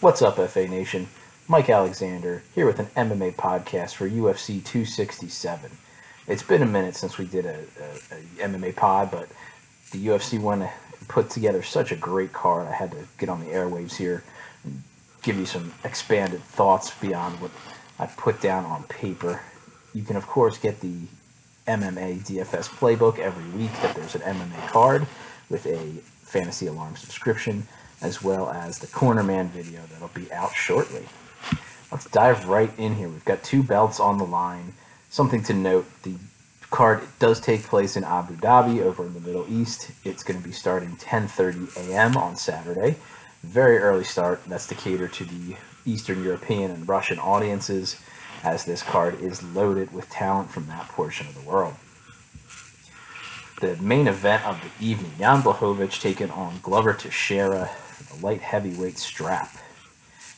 What's up, FA Nation? Mike Alexander here with an MMA podcast for UFC 267. It's been a minute since we did a, a, a MMA pod, but the UFC and put together such a great card. I had to get on the airwaves here and give you some expanded thoughts beyond what I put down on paper. You can, of course, get the MMA DFS playbook every week that there's an MMA card with a fantasy alarm subscription as well as the Cornerman video that'll be out shortly. Let's dive right in here. We've got two belts on the line. Something to note, the card does take place in Abu Dhabi over in the Middle East. It's going to be starting 10:30 a.m. on Saturday. Very early start. That's to cater to the Eastern European and Russian audiences as this card is loaded with talent from that portion of the world. The main event of the evening, Jan Blachowicz taking on Glover Teixeira the light heavyweight strap.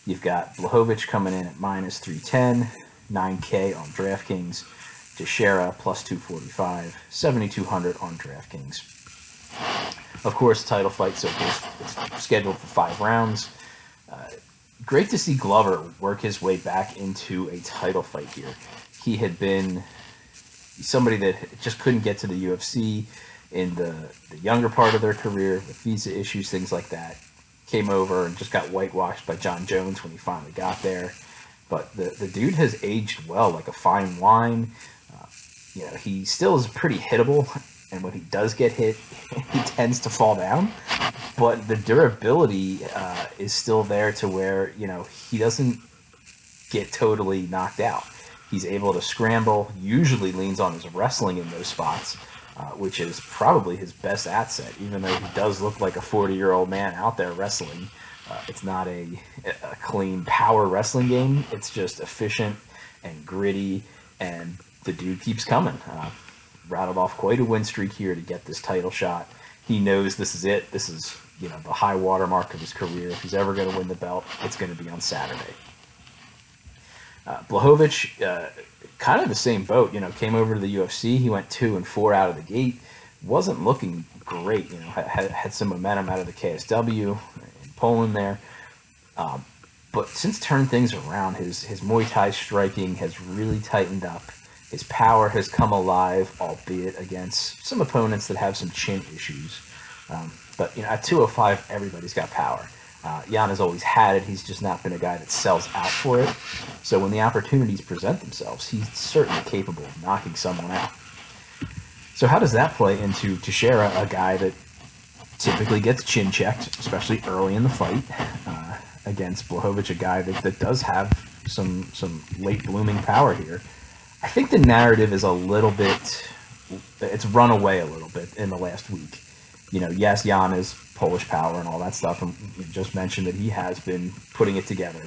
You've got Blachowicz coming in at minus 310, 9K on DraftKings, Teixeira plus 245, 7,200 on DraftKings. Of course, title fight, so it's scheduled for five rounds. Uh, great to see Glover work his way back into a title fight here. He had been somebody that just couldn't get to the UFC in the, the younger part of their career visa issues, things like that came over and just got whitewashed by Jon Jones when he finally got there. But the, the dude has aged well, like a fine wine. Uh, you know, he still is pretty hittable, and when he does get hit, he tends to fall down. But the durability uh, is still there to where, you know, he doesn't get totally knocked out. He's able to scramble, usually leans on his wrestling in those spots uh, which is probably his best asset, even though he does look like a 40 year old man out there wrestling. Uh, it's not a, a clean power wrestling game, it's just efficient and gritty, and the dude keeps coming. Uh, rattled off quite a win streak here to get this title shot. He knows this is it. This is you know the high water mark of his career. If he's ever going to win the belt, it's going to be on Saturday. Uh, uh, kind of the same boat. You know, came over to the UFC. He went two and four out of the gate. Wasn't looking great. You know, had, had some momentum out of the KSW in Poland there. Um, but since turned things around, his his Muay Thai striking has really tightened up. His power has come alive, albeit against some opponents that have some chin issues. Um, but you know, at 205, everybody's got power. Uh, Jan has always had it. He's just not been a guy that sells out for it. So when the opportunities present themselves, he's certainly capable of knocking someone out. So how does that play into Teixeira, a guy that typically gets chin checked, especially early in the fight, uh, against Blachowicz, a guy that, that does have some some late blooming power here. I think the narrative is a little bit, it's run away a little bit in the last week. You know, yes, Jan is Polish power and all that stuff. And you just mentioned that he has been putting it together.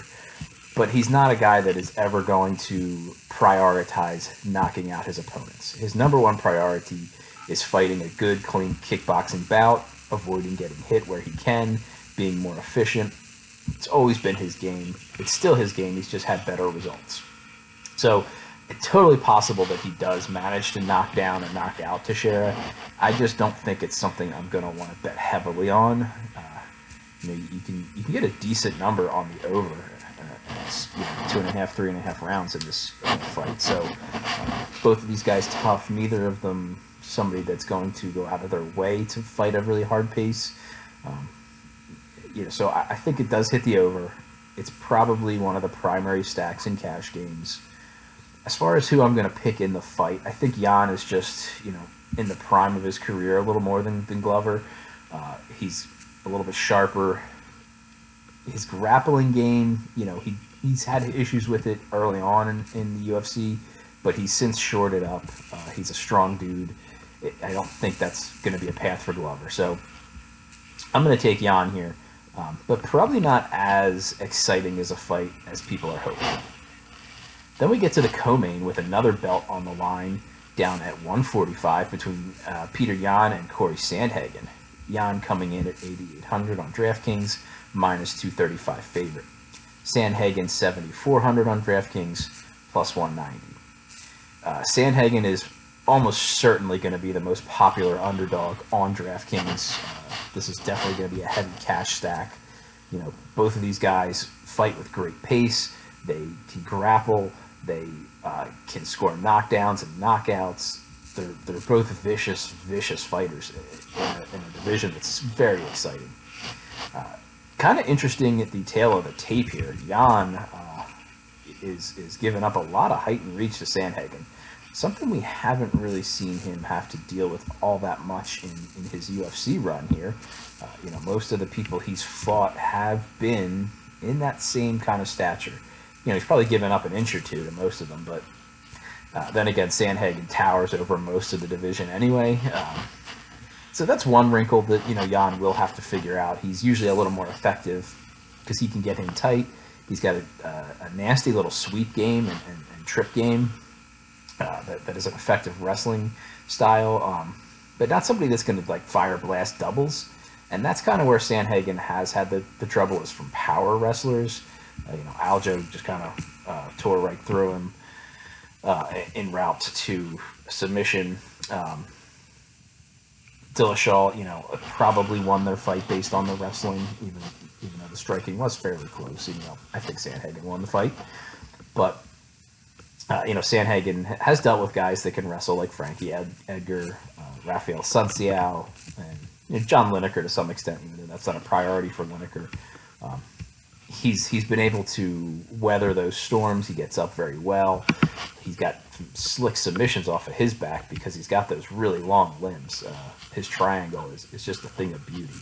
But he's not a guy that is ever going to prioritize knocking out his opponents. His number one priority is fighting a good, clean kickboxing bout, avoiding getting hit where he can, being more efficient. It's always been his game. It's still his game. He's just had better results. So it's totally possible that he does manage to knock down and knock out Teixeira. I just don't think it's something I'm going to want to bet heavily on. Uh, you know, you can you can get a decent number on the over. Uh, you know, two and a half, three and a half rounds in this fight. So uh, both of these guys tough. Neither of them somebody that's going to go out of their way to fight a really hard pace. Um, you know, so I, I think it does hit the over. It's probably one of the primary stacks in cash games as far as who I'm going to pick in the fight, I think Jan is just, you know, in the prime of his career a little more than, than Glover. Uh, he's a little bit sharper. His grappling game, you know, he, he's had issues with it early on in, in the UFC, but he's since shored it up. Uh, he's a strong dude. I don't think that's going to be a path for Glover. So I'm going to take Jan here, um, but probably not as exciting as a fight as people are hoping. Then we get to the co-main with another belt on the line down at 145 between uh, Peter Yan and Corey Sandhagen. Yan coming in at 8,800 on DraftKings, minus 235 favorite. Sandhagen 7,400 on DraftKings, plus 190. Uh, Sandhagen is almost certainly going to be the most popular underdog on DraftKings. Uh, this is definitely going to be a heavy cash stack. You know, both of these guys fight with great pace. They can grapple. They uh, can score knockdowns and knockouts. They're, they're both vicious, vicious fighters in a, in a division that's very exciting. Uh, kind of interesting at the tail of the tape here. Yan uh, is is giving up a lot of height and reach to Sandhagen. Something we haven't really seen him have to deal with all that much in, in his UFC run here. Uh, you know, most of the people he's fought have been in that same kind of stature. You know, he's probably given up an inch or two to most of them, but uh, then again, Sandhagen towers over most of the division anyway. Um, so that's one wrinkle that you know Yan will have to figure out. He's usually a little more effective because he can get in tight. He's got a, uh, a nasty little sweep game and, and, and trip game uh, that, that is an effective wrestling style, um, but not somebody that's going to like fire blast doubles. And that's kind of where Sandhagen has had the, the trouble is from power wrestlers. Uh, you know, Aljo just kind of uh, tore right through him uh, in route to submission. Um, Dillashaw, you know, probably won their fight based on the wrestling, even even though the striking was fairly close. You know, I think Sandhagen won the fight, but uh, you know, Sandhagen has dealt with guys that can wrestle like Frankie Ed- Edgar, uh, Raphael Assunção, and you know, John Lineker to some extent, even though that's not a priority for Lineker. Um, he's he's been able to weather those storms. He gets up very well. He's got slick submissions off of his back because he's got those really long limbs. Uh, his triangle is, is just a thing of beauty.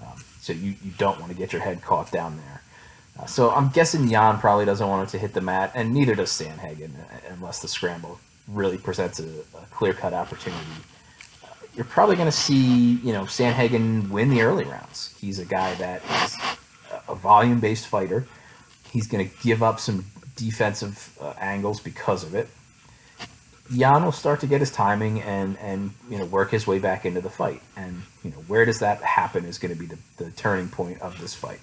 Um, so you, you don't want to get your head caught down there. Uh, so I'm guessing Yan probably doesn't want to hit the mat, and neither does Sandhagen, uh, unless the scramble really presents a, a clear-cut opportunity. Uh, you're probably going to see, you know, Sandhagen win the early rounds. He's a guy that is a volume-based fighter. He's going to give up some defensive uh, angles because of it. Yan will start to get his timing and and you know work his way back into the fight. And you know where does that happen is going to be the, the turning point of this fight.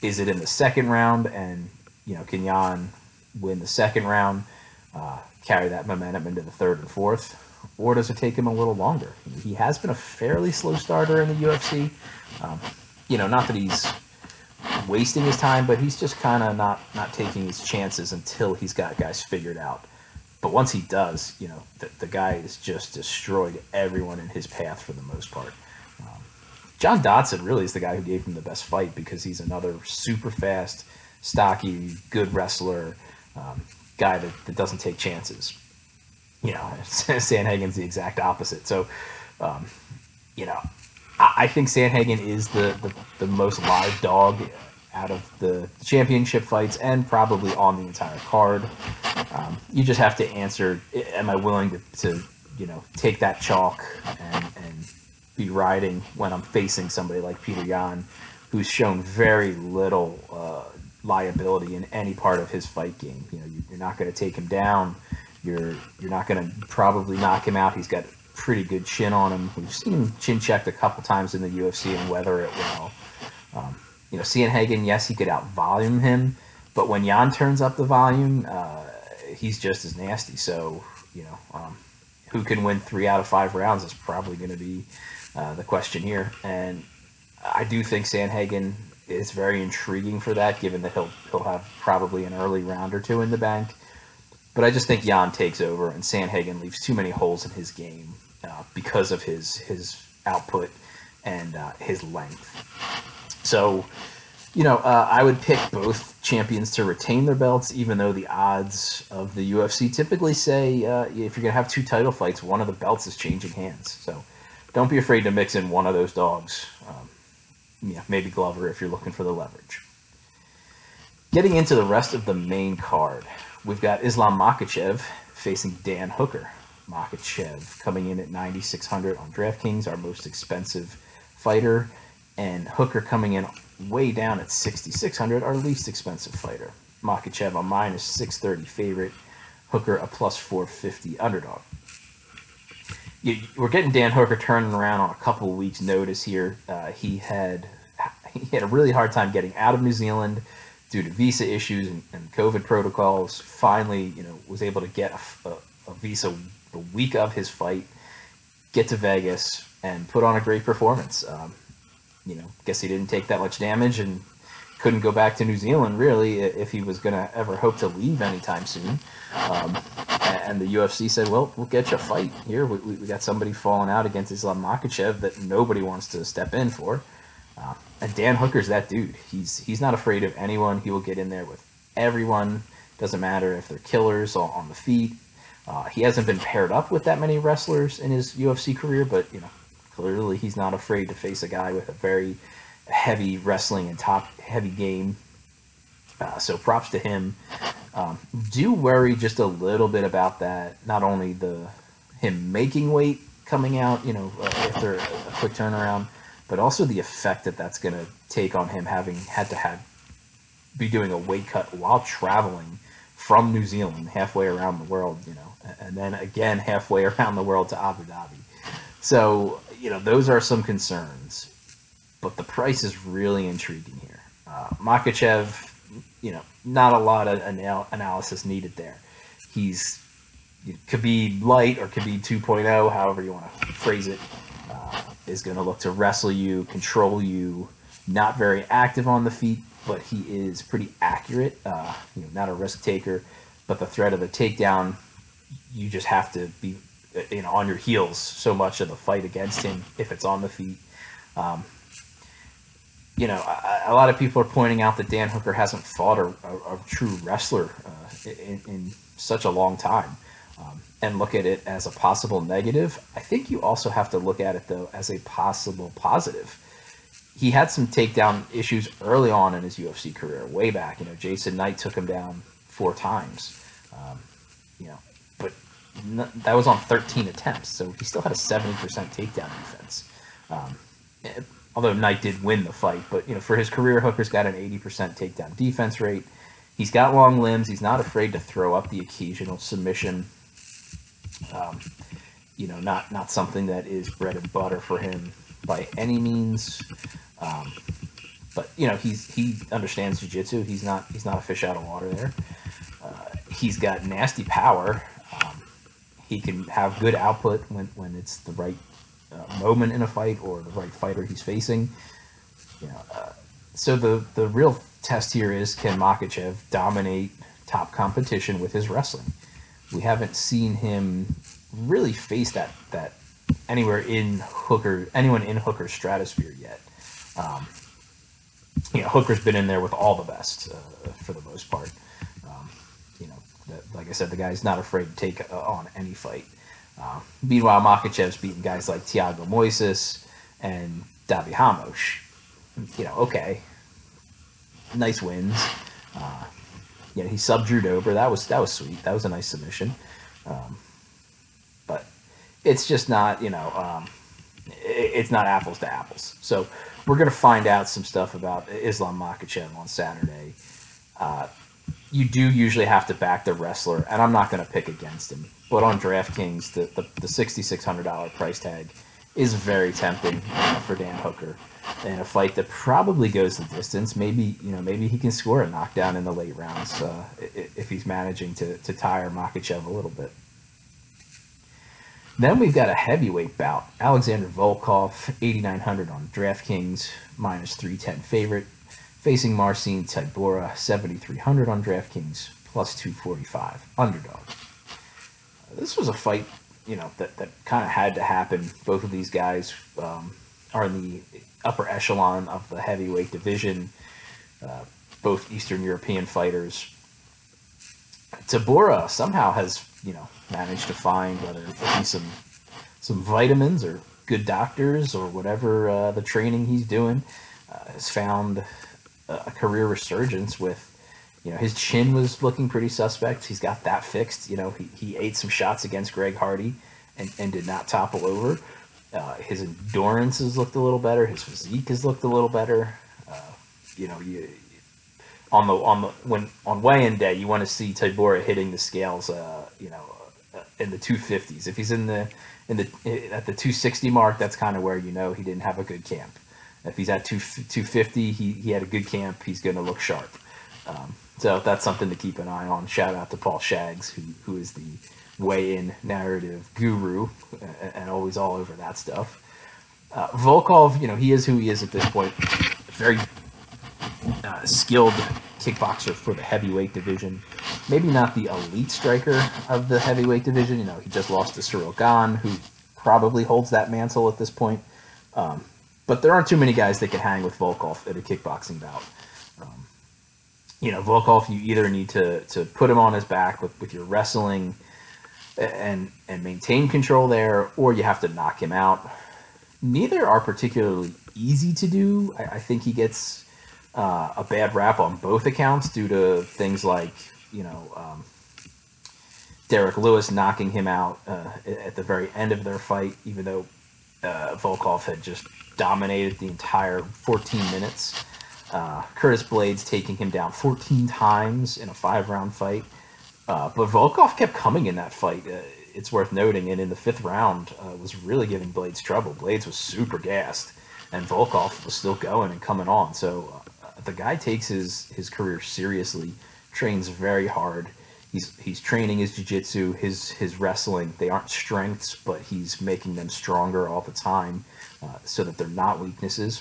Is it in the second round and you know can Yan win the second round, uh, carry that momentum into the third and fourth, or does it take him a little longer? He has been a fairly slow starter in the UFC. Um, you know, not that he's wasting his time, but he's just kind of not not taking his chances until he's got guys figured out. But once he does, you know, the, the guy has just destroyed everyone in his path for the most part. Um, John Dodson really is the guy who gave him the best fight because he's another super fast, stocky, good wrestler, um, guy that, that doesn't take chances. You know, Sandhagen's the exact opposite. So, um, you know, I, think Sandhagen is the, the, the most live dog out of the championship fights and probably on the entire card. Um, you just have to answer: Am I willing to, to you know, take that chalk and, and be riding when I'm facing somebody like Peter Yan, who's shown very little uh, liability in any part of his fight game. You know, you're not going to take him down. You're you're not going to probably knock him out. He's got pretty good chin on him. We've seen him chin checked a couple times in the UFC and weather it well. Um, you know, Sandhagen, yes, he could out volume him, but when Yan turns up the volume, uh, he's just as nasty. So, you know, um, who can win three out of five rounds is probably going to be uh, the question here. And I do think Sandhagen is very intriguing for that, given that he'll he'll have probably an early round or two in the bank. But I just think Yan takes over, and Sandhagen leaves too many holes in his game uh, because of his his output and uh, his length. So, you know, uh, I would pick both champions to retain their belts, even though the odds of the UFC typically say uh, if you're going to have two title fights, one of the belts is changing hands. So don't be afraid to mix in one of those dogs. Um, yeah, maybe Glover if you're looking for the leverage. Getting into the rest of the main card, we've got Islam Makhachev facing Dan Hooker. Makhachev coming in at 9,600 on DraftKings, our most expensive fighter and Hooker coming in way down at 6,600, our least expensive fighter. Makhachev a minus 630 favorite, Hooker a plus 450 underdog. You, we're getting Dan Hooker turning around on a couple of weeks' notice here. Uh, he had he had a really hard time getting out of New Zealand due to visa issues and, and COVID protocols. Finally, you know, was able to get a, a, a visa the week of his fight, get to Vegas, and put on a great performance. Um, you know, guess he didn't take that much damage and couldn't go back to New Zealand really if he was going to ever hope to leave anytime soon. Um, and the UFC said, "Well, we'll get you a fight here. We, we got somebody falling out against Islam Makhachev that nobody wants to step in for." Uh, and Dan Hooker's that dude. He's he's not afraid of anyone. He will get in there with everyone. Doesn't matter if they're killers on the feet. Uh, he hasn't been paired up with that many wrestlers in his UFC career, but you know, clearly he's not afraid to face a guy with a very heavy wrestling and top heavy game. Uh, so props to him. Um, do worry just a little bit about that. Not only the him making weight coming out, you know, uh, after a quick turnaround, but also the effect that that's going to take on him having had to have be doing a weight cut while traveling from New Zealand halfway around the world, you know, and then again halfway around the world to Abu Dhabi. So, you know, those are some concerns, but the price is really intriguing here. Uh, Makhachev, you know, not a lot of anal- analysis needed there. He's Khabib light or Khabib 2.0, however you want to phrase it. Uh, is going to look to wrestle you, control you, not very active on the feet, but he is pretty accurate. Uh, you know, not a risk taker, but the threat of the takedown, you just have to be you know on your heels so much of the fight against him if it's on the feet. Um, you know, a, lot of people are pointing out that Dan Hooker hasn't fought a, a, a true wrestler uh, in, in, such a long time. Um, and look at it as a possible negative. I think you also have to look at it though as a possible positive he had some takedown issues early on in his UFC career, way back. You know, Jason Knight took him down four times. Um, you know, that was on 13 attempts, so he still had a 70% takedown defense. Um, eh, although Knight did win the fight, but you know, for his career, Hooker's got an 80% takedown defense rate. He's got long limbs. He's not afraid to throw up the occasional submission. Um, you know, not not something that is bread and butter for him by any means. Um, but you know, he's he understands jiu-jitsu. He's not he's not a fish out of water there. Uh, he's got nasty power. He can have good output when, when it's the right uh, moment in a fight or the right fighter he's facing. You know, uh, so the the real test here is can Makhachev dominate top competition with his wrestling? We haven't seen him really face that that anywhere in Hooker, anyone in Hooker's stratosphere yet. Um, you know, Hooker's been in there with all the best uh, for the most part. Like I said, the guy's not afraid to take uh, on any fight. Uh, meanwhile, Makhachev's beaten guys like Thiago Moises and Davi Ramos. You know, okay, nice wins. Uh, know, he subbed Drew Dober. That was that was sweet. That was a nice submission. Um, but it's just not, you know, um, it, it's not apples to apples. So we're to find out some stuff about Islam Makhachev on Saturday. Uh, you do usually have to back the wrestler, and I'm not going to pick against him. But on DraftKings, the, the, the $6,600 price tag is very tempting for Dan Hooker. In a fight that probably goes the distance, maybe you know maybe he can score a knockdown in the late rounds uh, if he's managing to, to tire Makhachev a little bit. Then we've got a heavyweight bout. Alexander Volkov, 8,900 on DraftKings, minus 310 favorite, facing Marcin Tybura, 7,300 on DraftKings, plus 245 underdog. This was a fight, you know, that, that kind of had to happen. Both of these guys um, are in the upper echelon of the heavyweight division. Uh, both Eastern European fighters. Tybura somehow has, you know, managed to find whether it be some some vitamins or good doctors or whatever uh, the training he's doing uh, has found a career resurgence with you know his chin was looking pretty suspect he's got that fixed you know he, he ate some shots against greg hardy and, and did not topple over uh, his endurance has looked a little better his physique has looked a little better uh, you know you on the on the when on weigh-in day you want to see Tybura hitting the scales uh, you know in the 250s. If he's in the in the at the 260 mark, that's kind of where you know he didn't have a good camp. If he's at 2, 250, he, he had a good camp. He's going to look sharp. Um, so that's something to keep an eye on. Shout out to Paul Shags, who who is the weigh-in narrative guru and, and always all over that stuff. Uh, Volkov, you know, he is who he is at this point. Very uh, skilled kickboxer for the heavyweight division. Maybe not the elite striker of the heavyweight division. You know, he just lost to Ciryl Gane, who probably holds that mantle at this point. Um, but there aren't too many guys that can hang with Volkov at a kickboxing bout. Um, you know, Volkov, you either need to, to put him on his back with, with your wrestling and and maintain control there, or you have to knock him out. Neither are particularly easy to do. I, I think he gets uh, a bad rap on both accounts due to things like you know um, Derrick Lewis knocking him out uh, at the very end of their fight, even though uh, Volkov had just dominated the entire 14 minutes. Uh, Curtis Blaydes taking him down 14 times in a five round fight. Uh, but Volkov kept coming in that fight. Uh, it's worth noting, and in the fifth round, uh, was really giving Blaydes trouble. Blaydes was super gassed, and Volkov was still going and coming on. So uh, the guy takes his his career seriously, trains very hard. He's he's training his jiu-jitsu, his his wrestling. They aren't strengths, but he's making them stronger all the time, uh, so that they're not weaknesses.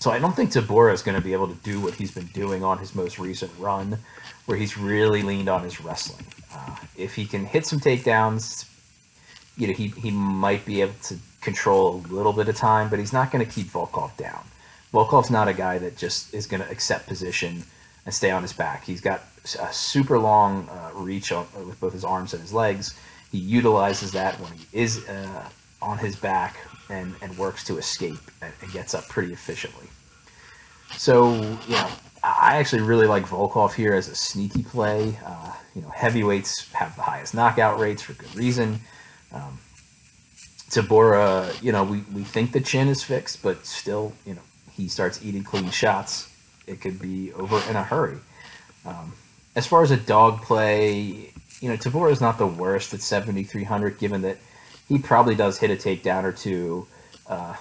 So I don't think Tybura is going to be able to do what he's been doing on his most recent run, where he's really leaned on his wrestling. Uh, if he can hit some takedowns, you know, he, he might be able to control a little bit of time, but he's not going to keep Volkov down. Volkov's not a guy that just is going to accept position and stay on his back. He's got a super long uh, reach on, with both his arms and his legs. He utilizes that when he is uh, on his back and, and works to escape and, and gets up pretty efficiently. So, you know, I actually really like Volkov here as a sneaky play. Uh, you know, heavyweights have the highest knockout rates for good reason. Um, Tybura, you know, we, we think the chin is fixed, but still, you know, he starts eating clean shots. It could be over in a hurry. Um, as far as a dog play, you know, Tybura is not the worst at 7,300, given that he probably does hit a takedown or two. Uh,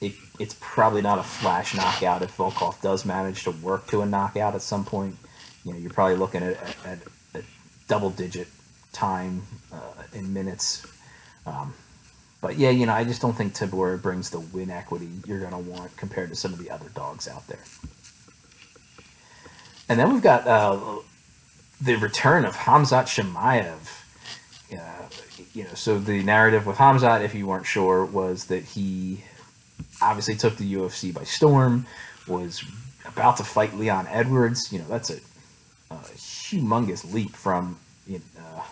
it, it's probably not a flash knockout if Volkov does manage to work to a knockout at some point. You know, you're probably looking at, at, at double digit time uh, in minutes. Um, but yeah, you know, I just don't think Tybura brings the win equity you're going to want compared to some of the other dogs out there. And then we've got uh, the return of Hamzat Chimaev. Uh, you know, so the narrative with Hamzat, if you weren't sure, was that he obviously took the UFC by storm, was about to fight Leon Edwards. You know, that's a, a humongous leap from you know, uh,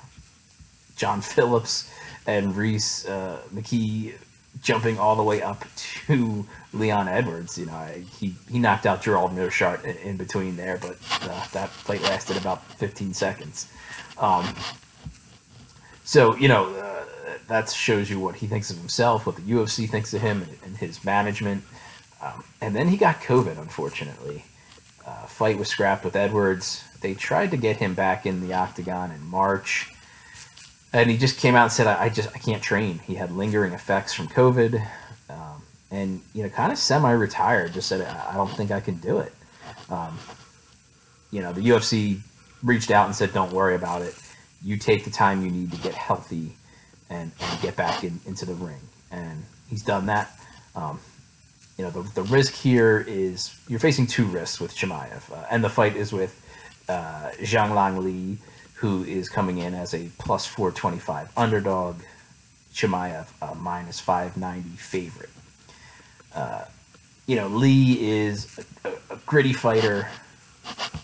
John Phillips and Rhys uh, McKee jumping all the way up to Leon Edwards. You know, I, he he knocked out Gerald Meerschaert in, in between there, but uh, that fight lasted about 15 seconds. Um, so you know, uh, that shows you what he thinks of himself, what the UFC thinks of him, and, and his management. Um, and then he got COVID, unfortunately. Uh, fight was scrapped with Edwards. They tried to get him back in the octagon in March, and he just came out and said, "I, I just I can't train." He had lingering effects from COVID, um, and you know, kind of semi-retired. Just said, "I, don't think I can do it." Um, you know, the UFC reached out and said, "Don't worry about it." you take the time you need to get healthy and, and get back in, into the ring. And he's done that. Um, you know, the, the risk here is you're facing two risks with Chimaev. Uh, and the fight is with uh, Jingliang Li, who is coming in as a plus 425 underdog. Chimaev, uh, minus 590 favorite. Uh, you know, Li is a, a, gritty fighter.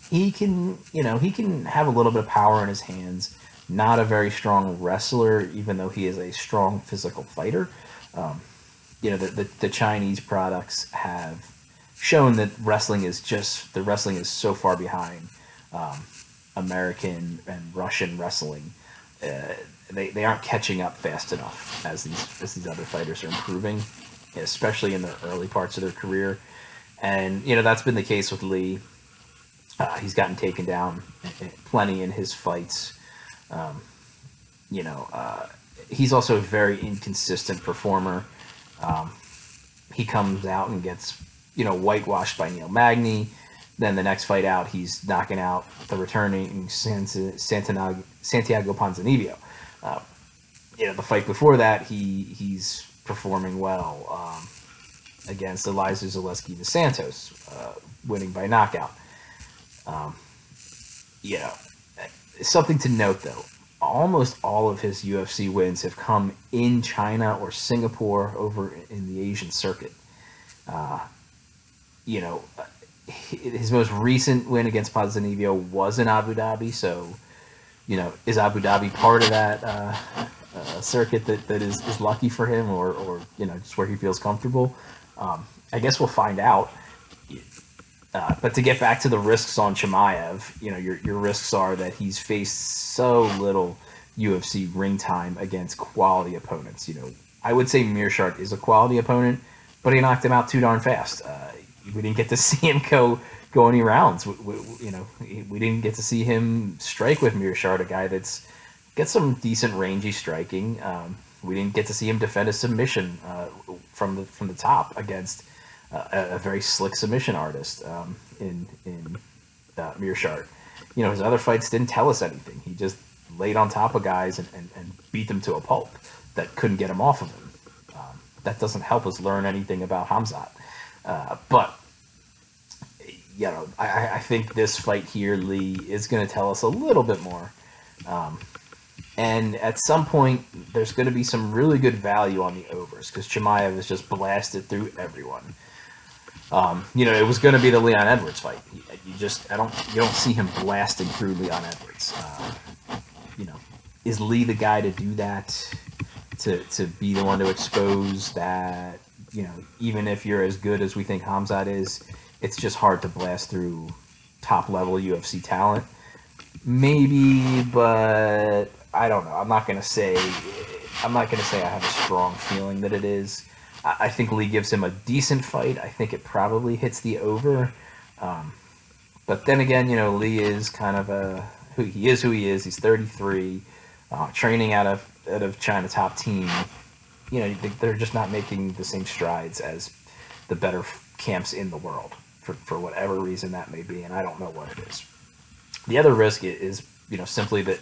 He can, you know, he can have a little bit of power in his hands not a very strong wrestler, even though he is a strong physical fighter. Um, you know, the, the, the, Chinese products have shown that wrestling is just, the wrestling is so far behind um, American and Russian wrestling. Uh, they, they aren't catching up fast enough as these, as these other fighters are improving, especially in the early parts of their career. And, you know, that's been the case with Li. Uh, he's gotten taken down plenty in his fights. Um, you know, uh, he's also a very inconsistent performer. Um, he comes out and gets, you know, whitewashed by Neil Magny. Then the next fight out, he's knocking out the returning Santiago, Santiago Ponzinibbio. Uh, you know, the fight before that, he he's performing well. Um, against Elizeu Zaleski dos Santos, uh, winning by knockout. Um, you know, something to note though. Almost all of his UFC wins have come in China or Singapore over in the Asian circuit. Uh, you know, his most recent win against Ponzinibbio was in Abu Dhabi, so you know, is Abu Dhabi part of that uh, uh, circuit that, that is, is lucky for him, or, or you know, just where he feels comfortable? Um, I guess we'll find out. Uh, but to get back to the risks on Chimaev, you know, your, your risks are that he's faced so little UFC ring time against quality opponents. You know, I would say Meerschaert is a quality opponent, but he knocked him out too darn fast. Uh, we didn't get to see him go go any rounds. We, we, you know, we didn't get to see him strike with Meerschaert, a guy that's got some decent rangy striking. Um, we didn't get to see him defend a submission uh, from the from the top against uh, a, very slick submission artist um, in in uh. You know, his other fights didn't tell us anything. He just laid on top of guys and, and, and beat them to a pulp that couldn't get him off of him. Um, that doesn't help us learn anything about Hamzat. Uh, but you know, I, I, think this fight here, Li, is going to tell us a little bit more. Um, and at some point, there's going to be some really good value on the overs because Chimaev is just blasted through everyone. Um, you know, it was going to be the Leon Edwards fight. You just, I don't, you don't see him blasting through Leon Edwards. Uh, you know, is Li the guy to do that? To to be the one to expose that? You know, even if you're as good as we think Hamzat is, it's just hard to blast through top level UFC talent. Maybe, but I don't know. I'm not gonna say. I'm not gonna say I have a strong feeling that it is. I think Li gives him a decent fight. I think it probably hits the over. Um, but then again, you know, Li is kind of a who he is. Who he is. He's 33, uh, training out of out of China top team. You know, they're just not making the same strides as the better camps in the world for, for whatever reason that may be, and I don't know what it is. The other risk is, you know, simply that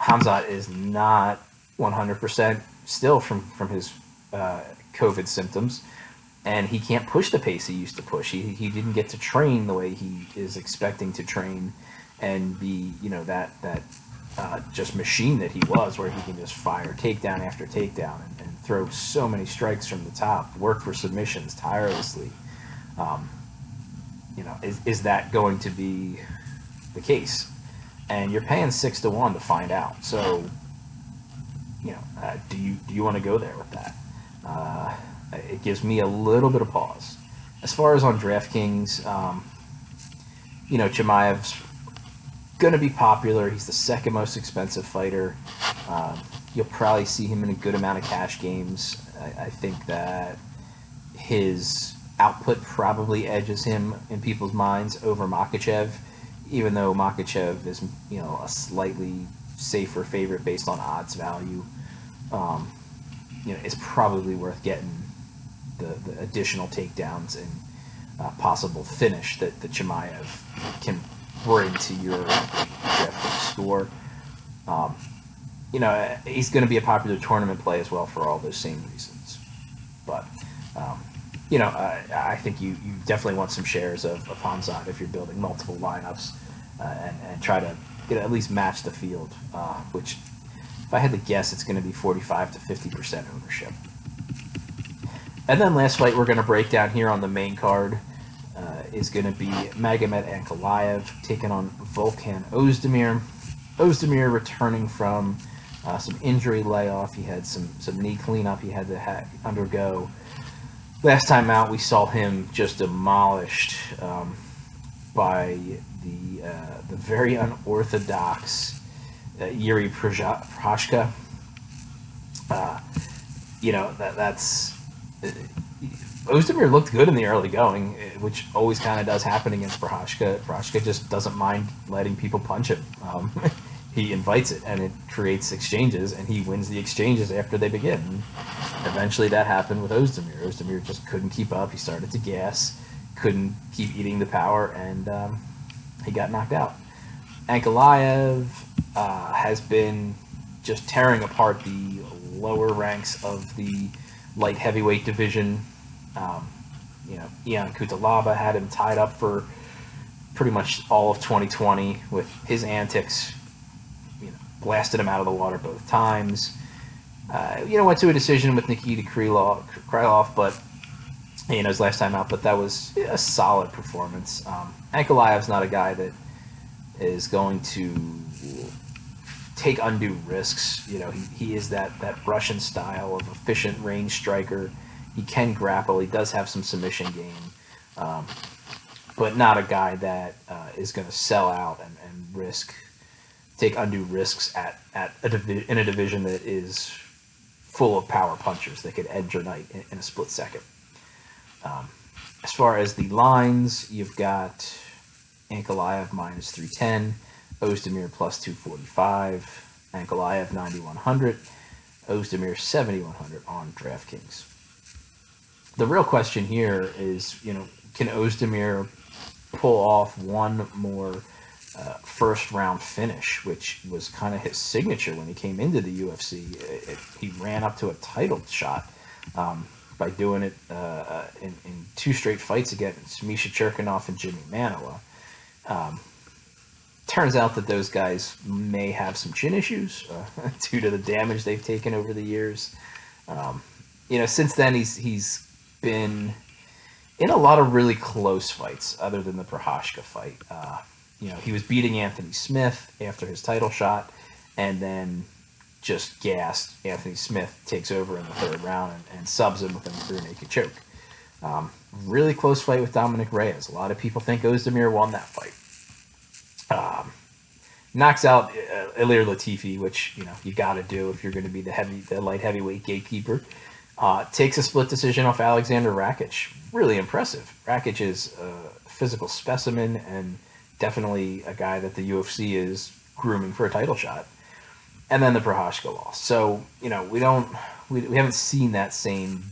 Hamzat is not 100% still from, from his uh, COVID symptoms, and he can't push the pace he used to push. He, he didn't get to train the way he is expecting to train and be, you know, that, that uh, just machine that he was, where he can just fire takedown after takedown and, throw so many strikes from the top, work for submissions tirelessly. Um, you know, is, is that going to be the case? And you're paying six to one to find out. So, you know, uh, do you do you want to go there with that? Uh, it gives me a little bit of pause. As far as on DraftKings, um, you know, Chimaev's going to be popular. He's the second most expensive fighter. Um, you'll probably see him in a good amount of cash games. I, I think that his output probably edges him in people's minds over Makhachev, even though Makhachev is you know a slightly safer favorite based on odds value. Um, you know, it's probably worth getting the, the additional takedowns and uh, possible finish that the Chimaev can bring to your draft score. Um, you know, he's going to be a popular tournament play as well for all those same reasons. But um, you know, uh, I think you, you definitely want some shares of, of Hamzat if you're building multiple lineups uh, and, and try to know, at least match the field, uh, which, if I had to guess, it's going to be 45 to 50% ownership. And then last fight we're going to break down here on the main card uh, is going to be Magomed Ankalaev taking on Volkan Ozdemir. Ozdemir returning from uh, some injury layoff. He had some, some knee cleanup he had to ha- undergo last time out, we saw him just demolished um, by the uh, the very unorthodox uh, Yuri Prochazka. Uh, you know that that's uh, Ozdemir looked good in the early going, uh, which always kind of does happen against Prochazka. Prochazka just doesn't mind letting people punch him. Um, he invites it and it creates exchanges and he wins the exchanges after they begin. Eventually that happened with Ozdemir. Ozdemir just couldn't keep up. He started to gas, couldn't keep eating the power, and um, he got knocked out. Ankalaev uh, has been just tearing apart the lower ranks of the light heavyweight division. Um, you know, Ian Cutelaba had him tied up for pretty much all of 2020 with his antics. Blasted him out of the water both times. Uh, you know, went to a decision with Nikita Krylov, Krylov, but you know, his last time out, but that was a solid performance. Um, Ankalaev's not a guy that is going to take undue risks. You know, he, he is that, that Russian style of efficient range striker. He can grapple. He does have some submission game, um, but not a guy that uh, is going to sell out and, and risk take undue risks at, at a divi- in a division that is full of power punchers that could edge your night in, in a split second. Um, as far as the lines, you've got Ankalaev minus 310, Ozdemir plus 245, Ankalaev 9100, Ozdemir 7100 on DraftKings. The real question here is, you know, can Ozdemir pull off one more uh, first round finish, which was kind of his signature when he came into the UFC? It, it, he ran up to a title shot. Um, by doing it uh, uh, in, in, two straight fights against Misha Cirkunov and Jimmy Manuwa. Um, turns out that those guys may have some chin issues uh, due to the damage they've taken over the years. Um, you know, since then he's he's been in a lot of really close fights, other than the Prochazka fight. Uh, you know, he was beating Anthony Smith after his title shot, and then just gassed. Anthony Smith takes over in the third round and, and subs him with a rear naked choke. Um, really close fight with Dominick Reyes. A lot of people think Ozdemir won that fight. Um, knocks out uh, Ilir Latifi, which you know you got to do if you're going to be the heavy, the light heavyweight gatekeeper. Uh, takes a split decision off Alexander Rakic. Really impressive. Rakic is a physical specimen and definitely a guy that the UFC is grooming for a title shot and then the Prochazka loss. So you know we don't we, we haven't seen that same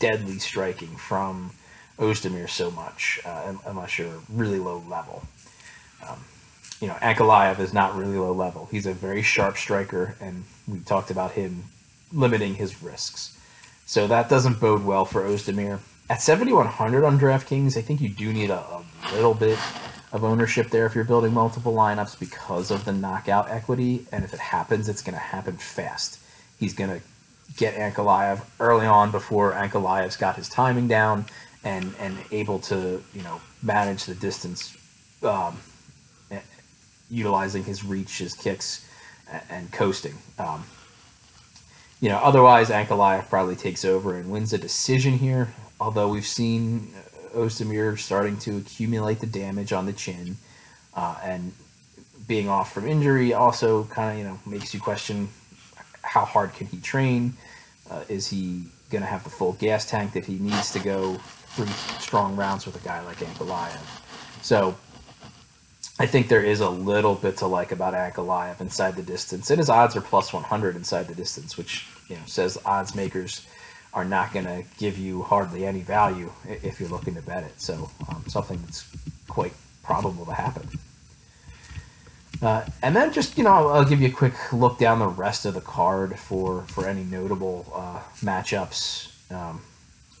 deadly striking from Ozdemir so much uh, unless you're really low level. Um, you know, Ankalaev is not really low level. He's a very sharp striker, and we talked about him limiting his risks. So that doesn't bode well for Ozdemir. At 7,100 on DraftKings, I think you do need a, a little bit of ownership there if you're building multiple lineups because of the knockout equity. And if it happens, it's going to happen fast. He's going to get Ankalaev early on before Ankalaev's got his timing down and and able to you know manage the distance, um, utilizing his reach, his kicks, and coasting. Um, you know, otherwise Ankalaev probably takes over and wins a decision here. Although we've seen Ozdemir starting to accumulate the damage on the chin, uh, and being off from injury also kind of you know makes you question how hard can he train? Uh, is he going to have the full gas tank that he needs to go three strong rounds with a guy like Ankalaev? So I think there is a little bit to like about Ankalaev inside the distance, and his odds are plus 100 inside the distance, which you know says odds makers are not going to give you hardly any value if you're looking to bet it. So um, something that's quite probable to happen. Uh, and then just you know I'll, I'll, give you a quick look down the rest of the card for for any notable uh, matchups. Um,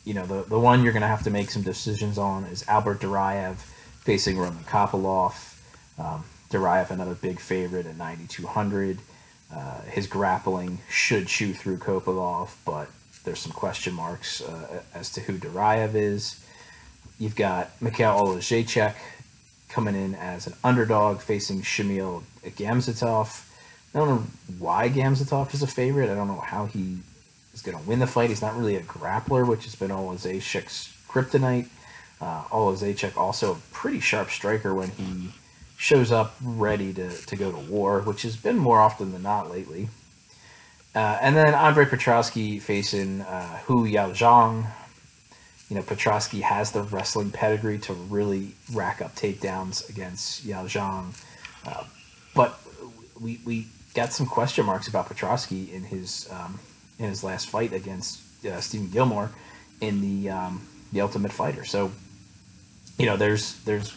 you know the the one you're going to have to make some decisions on is Albert Duraev facing Roman Kopylov. Um, Duraev another big favorite at 9200. Uh, his grappling should chew through Kopylov, but there's some question marks uh, as to who Duraev is. You've got Mikhail Oleksiejczuk coming in as an underdog facing Shamil Gamzatov. I don't know why Gamzatov is a favorite. I don't know how he is going to win the fight. He's not really a grappler, which has been Oleksiejczuk's kryptonite. Uh, also a pretty sharp striker when he shows up ready to, to go to war, which has been more often than not lately. Uh, and then Andre Petroski facing uh, Hu Yaozong. You know, Petroski has the wrestling pedigree to really rack up takedowns against Yaozong. Uh, but we, we got some question marks about Petroski in his um, in his last fight against uh, Stephen Gilmore in the um, the Ultimate Fighter. So, you know, there's there's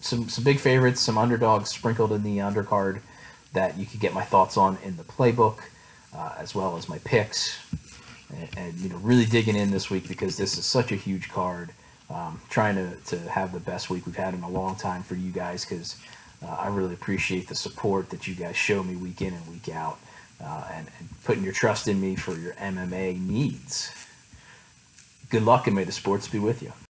some some big favorites, some underdogs sprinkled in the undercard that you could get my thoughts on in the playbook uh, as well as my picks. and, and you know really digging in this week because this is such a huge card. Um, trying to, to have the best week we've had in a long time for you guys because uh, I really appreciate the support that you guys show me week in and week out uh, and, and putting your trust in me for your MMA needs. Good luck and may the sports be with you.